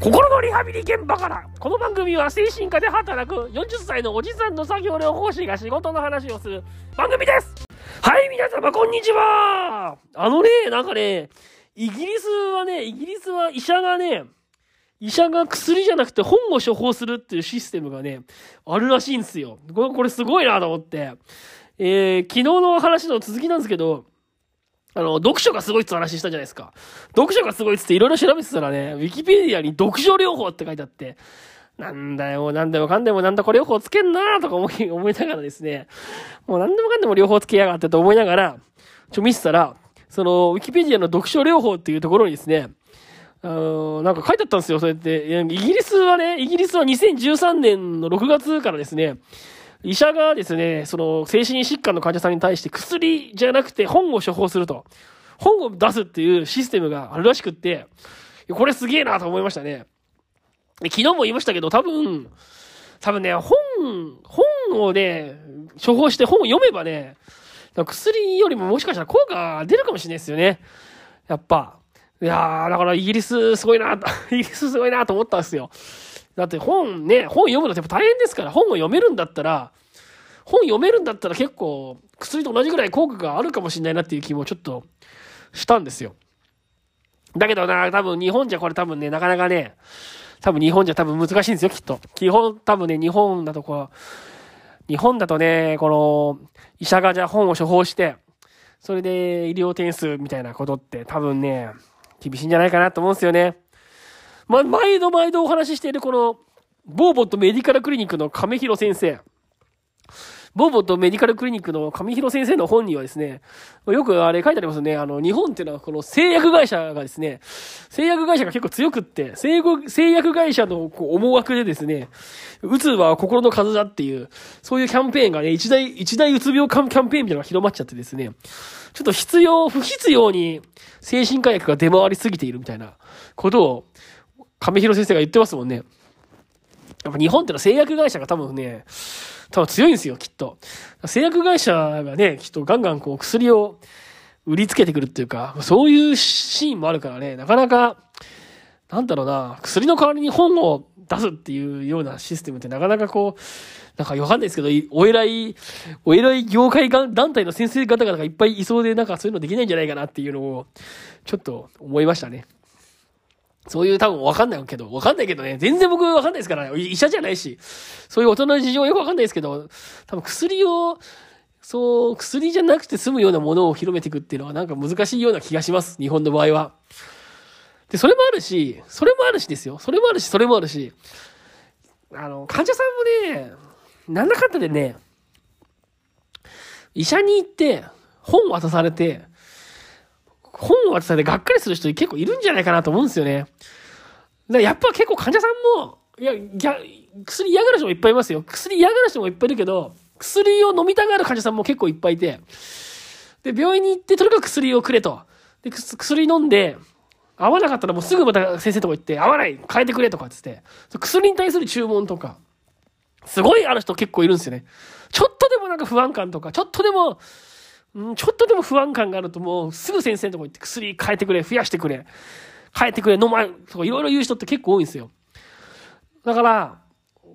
心のリハビリ現場からこの番組は精神科で働く40歳のおじさんの作業療法士が仕事の話をする番組ですはい皆様こんにちはあのねなんかねイギリスはねイギリスは医者がね医者が薬じゃなくて本を処方するっていうシステムがね、あるらしいんですよ。これ、すごいなと思って。えー、昨日の話の続きなんですけど、あの、読書がすごいって話したじゃないですか。読書がすごいっつっていろいろ調べてたらね、ウィキペディアに読書療法って書いてあって、なんだよ、なんでもかんでもなんだこれ療法つけんなとか思い、思いながらですね、もうなんでもかんでも療法つけやがってと思いながら、ちょ、見せたら、その、ウィキペディアの読書療法っていうところにですね、あのなんか書いてあったんですよ、そうやって。イギリスはね、イギリスは2013年の6月からですね、医者がですね、その精神疾患の患者さんに対して薬じゃなくて本を処方すると。本を出すっていうシステムがあるらしくって、これすげえなと思いましたね。昨日も言いましたけど、多分、多分ね、本、本をね、処方して本を読めばね、薬よりももしかしたら効果が出るかもしれないですよね。やっぱ。いやー、だからイギリスすごいな、イギリスすごいなと思ったんですよ。だって本ね、本読むのってやっぱ大変ですから、本を読めるんだったら、本読めるんだったら結構薬と同じぐらい効果があるかもしれないなっていう気もちょっとしたんですよ。だけどな、多分日本じゃこれ多分ね、なかなかね、多分日本じゃ多分難しいんですよ、きっと。基本多分ね、日本だとこう、日本だとね、この、医者がじゃあ本を処方して、それで医療点数みたいなことって多分ね、厳しいんじゃないかなと思うんですよね。ま、毎度毎度お話ししているこの、ボーボットメディカルクリニックの亀広先生。ボーボットメディカルクリニックの上広先生の本にはですね、よくあれ書いてありますね。あの、日本っていうのはこの製薬会社がですね、製薬会社が結構強くって、製製薬会社のこう思惑でですね、うつは心の数だっていう、そういうキャンペーンがね、一大、一大うつ病キャンペーンみたいなのが広まっちゃってですね、ちょっと必要、不必要に精神科薬が出回りすぎているみたいなことを、亀広先生が言ってますもんね。やっぱ日本ってのは製薬会社が多分ね、多分強いんですよ、きっと。製薬会社がね、きっとガンガンこう薬を売りつけてくるっていうか、そういうシーンもあるからね、なかなか、なんだろうな、薬の代わりに本を出すっていうようなシステムってなかなかこう、なんかわかんないですけど、お偉い、お偉い業界団体の先生方々がいっぱいいそうで、なんかそういうのできないんじゃないかなっていうのを、ちょっと思いましたね。そういう多分わかんないけど、わかんないけどね、全然僕わかんないですから、医者じゃないし、そういう大人の事情よくわかんないですけど、多分薬を、そう、薬じゃなくて済むようなものを広めていくっていうのはなんか難しいような気がします、日本の場合は。で、それもあるし、それもあるしですよ。それもあるし、それもあるし、あの、患者さんもね、なんだかんだでね、医者に行って、本渡されて、本を渡されてがっかりする人結構いるんじゃないかなと思うんですよね。だからやっぱ結構患者さんも、いや、薬嫌がる人もいっぱいいますよ。薬嫌がる人もいっぱいいるけど、薬を飲みたがる患者さんも結構いっぱいいて、で、病院に行ってとにかく薬をくれと。で、薬飲んで、合わなかったらもうすぐまた先生とこ行って、合わない変えてくれとかっつって、薬に対する注文とか、すごいある人結構いるんですよね。ちょっとでもなんか不安感とか、ちょっとでも、うん、ちょっとでも不安感があるともうすぐ先生のとこ行って薬変えてくれ、増やしてくれ、変えてくれ、飲まん、とかいろいろ言う人って結構多いんですよ。だから、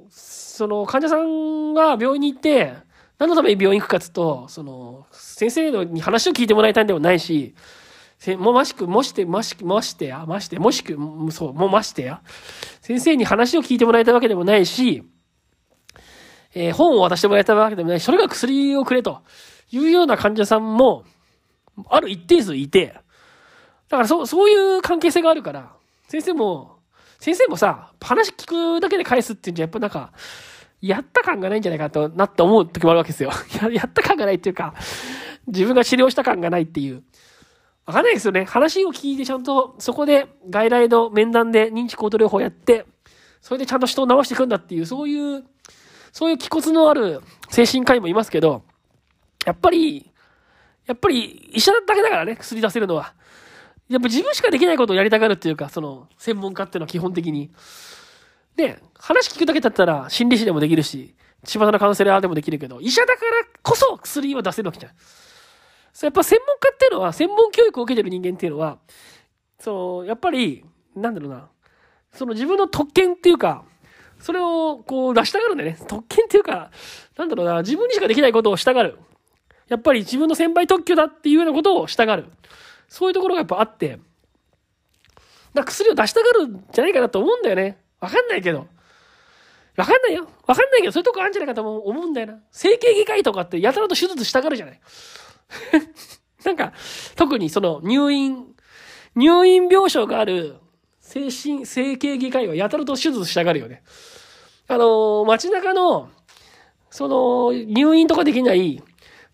その患者さんが病院に行って、何のために病院行くかっつうと、その、先生に話を聞いてもらいたいんでもないし、もましく、もして、ましく、ましてや、まして、もしく、そう、もましてや。先生に話を聞いてもらいたいわけでもないし、えー、本を渡してもらいたわけでもない、それが薬をくれと。いうような患者さんも、ある一定数いて、だからそう、そういう関係性があるから、先生も、先生もさ、話聞くだけで返すっていうんじゃ、やっぱなんか、やった感がないんじゃないかとなって思う時もあるわけですよ。や、やった感がないっていうか、自分が治療した感がないっていう。わかんないですよね。話を聞いてちゃんと、そこで外来の面談で認知行動療法やって、それでちゃんと人を治していくんだっていう、そういう、そういう気骨のある精神科医もいますけど、やっぱり、やっぱり医者だけだからね、薬出せるのは。やっぱ自分しかできないことをやりたがるっていうか、その、専門家っていうのは基本的に。で、話聞くだけだったら心理師でもできるし、巷のカウンセラーでもできるけど、医者だからこそ薬は出せるわけじゃん。そうやっぱ専門家っていうのは、専門教育を受けてる人間っていうのは、そう、やっぱり、なんだろうな、その自分の特権っていうか、それをこう出したがるんだよね。特権っていうか、なんだろうな、自分にしかできないことをしたがる。やっぱり自分の先輩特許だっていうようなことをしたがる。そういうところがやっぱあって、だ薬を出したがるんじゃないかなと思うんだよね。わかんないけど。わかんないよ。わかんないけど、そういうとこあるんじゃないかと思うんだよな。整形外科医とかってやたらと手術したがるじゃない。なんか、特にその入院、入院病床がある精神、整形外科医はやたらと手術したがるよね。あの、街中の、その、入院とかできない、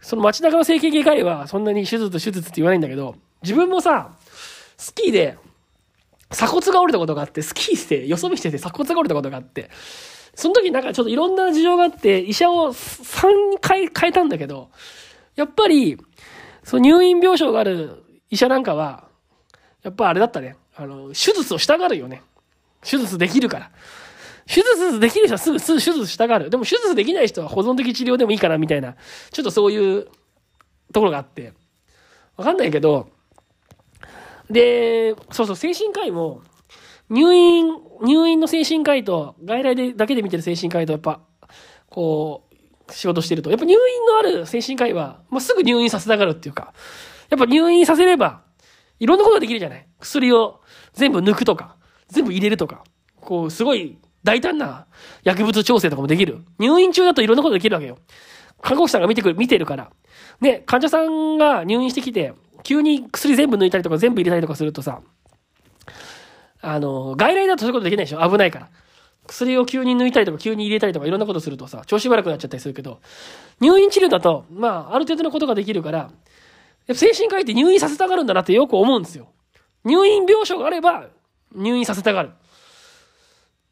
その街中の整形外科医はそんなに手術手術って言わないんだけど、自分もさ、スキーで鎖骨が折れたことがあって、スキーでよそ見してて鎖骨が折れたことがあって、その時なんかちょっといろんな事情があって、医者を3回変えたんだけど、やっぱり、その入院病床がある医者なんかは、やっぱあれだったね。あの、手術をしたがるよね。手術できるから。手術できる人はすぐ、すぐ手術したがる。でも手術できない人は保存的治療でもいいかな、みたいな。ちょっとそういうところがあって。わかんないけど、で、そうそう、精神科医も、入院、入院の精神科医と、外来で、だけで見てる精神科医と、やっぱ、こう、仕事してると、やっぱ入院のある精神科医は、まあ、すぐ入院させたがるっていうか、やっぱ入院させれば、いろんなことができるじゃない薬を全部抜くとか、全部入れるとか、こう、すごい大胆な薬物調整とかもできる。入院中だといろんなことできるわけよ。看護師さんが見てくる、見てるから。ね、患者さんが入院してきて、急に薬全部抜いたりとか全部入れたりとかするとさ、あの、外来だとそういうことできないでしょ危ないから。薬を急に抜いたりとか急に入れたりとかいろんなことするとさ、調子悪くなっちゃったりするけど、入院治療だと、まあ、ある程度のことができるから、精神科医って入院させたがるんだなってよく思うんですよ。入院病床があれば、入院させたがる。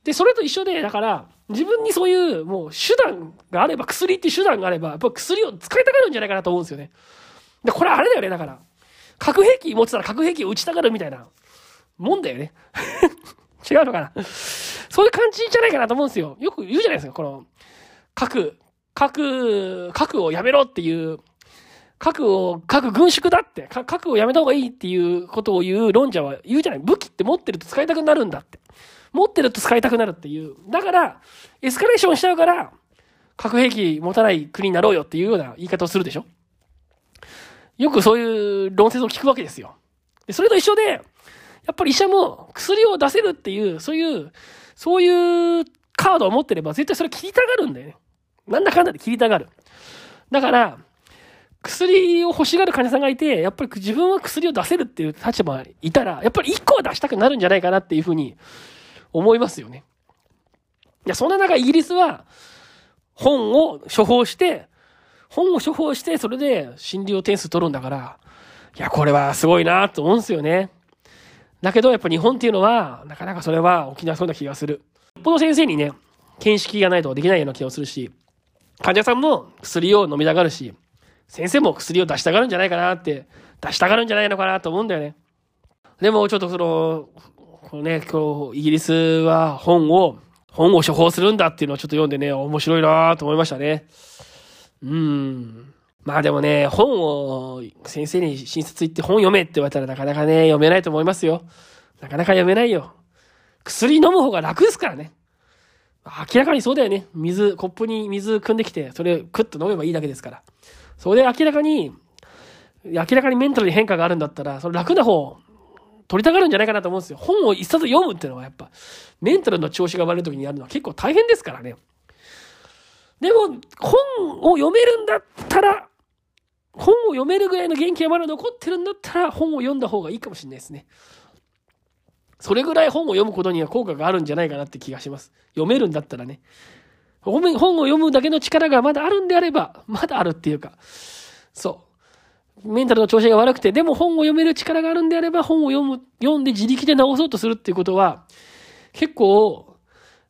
で、それと一緒で、だから、自分にそういう、もう手段があれば、薬っていう手段があれば、やっぱ薬を使いたがるんじゃないかなと思うんですよね。で、これあれだよね、だから。核兵器持ってたら核兵器を撃ちたがるみたいなもんだよね。違うのかなそういう感じじゃないかなと思うんですよ。よく言うじゃないですか、この、核、核、核をやめろっていう、核を、核軍縮だって、核をやめた方がいいっていうことを言う論者は言うじゃない。武器って持ってると使いたくなるんだって。持ってると使いたくなるっていう。だから、エスカレーションしちゃうから、核兵器持たない国になろうよっていうような言い方をするでしょよくそういう論説を聞くわけですよ。で、それと一緒で、やっぱり医者も薬を出せるっていう、そういう、そういうカードを持ってれば絶対それ切りたがるんだよね。なんだかんだで切りたがる。だから、薬を欲しがる患者さんがいて、やっぱり自分は薬を出せるっていう立場にいたら、やっぱり1個は出したくなるんじゃないかなっていうふうに思いますよね。いや、そんな中イギリスは本を処方して、本を処方して、それで診療点数取るんだから、いや、これはすごいなと思うんですよね。だけど、やっぱ日本っていうのは、なかなかそれは起きなそうな気がする。この先生にね、見識がないとできないような気がするし、患者さんも薬を飲みたがるし、先生も薬を出したがるんじゃないかなって、出したがるんじゃないのかなと思うんだよね。でも、ちょっとその、このね、今日、イギリスは本を、本を処方するんだっていうのをちょっと読んでね、面白いなと思いましたね。うん。まあでもね、本を先生に診察行って本読めって言われたらなかなかね、読めないと思いますよ。なかなか読めないよ。薬飲む方が楽ですからね。明らかにそうだよね。水、コップに水汲んできて、それクッと飲めばいいだけですから。それで明らかに、明らかにメンタルに変化があるんだったら、その楽な方、取りたがるんじゃないかなと思うんですよ。本を一冊読むっていうのはやっぱ、メンタルの調子が悪い時にやるのは結構大変ですからね。でも、本を読めるんだったら、本を読めるぐらいの元気がまだ残ってるんだったら、本を読んだ方がいいかもしれないですね。それぐらい本を読むことには効果があるんじゃないかなって気がします。読めるんだったらね。本を読むだけの力がまだあるんであれば、まだあるっていうか、そう。メンタルの調子が悪くて、でも本を読める力があるんであれば、本を読む、読んで自力で直そうとするっていうことは、結構、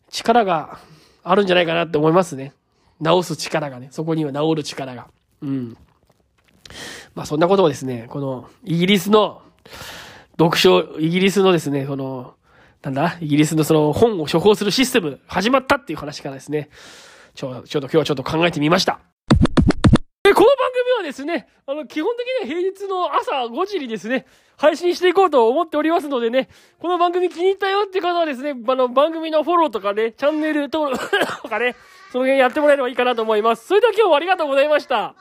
力があるんじゃないかなって思いますね。治す力がね、そこには治る力が。うん。まあそんなことをですね、このイギリスの読書、イギリスのですね、その、なんだ？イギリスのその本を処方するシステム始まったっていう話からですね、ちょ、ちょっと今日はちょっと考えてみました。ここの番組はですね、あの、基本的には平日の朝5時にですね、配信していこうと思っておりますのでね、この番組気に入ったよって方はですね、あの、番組のフォローとかね、チャンネル登録とかね、その辺やってもらえればいいかなと思います。それでは今日もありがとうございました。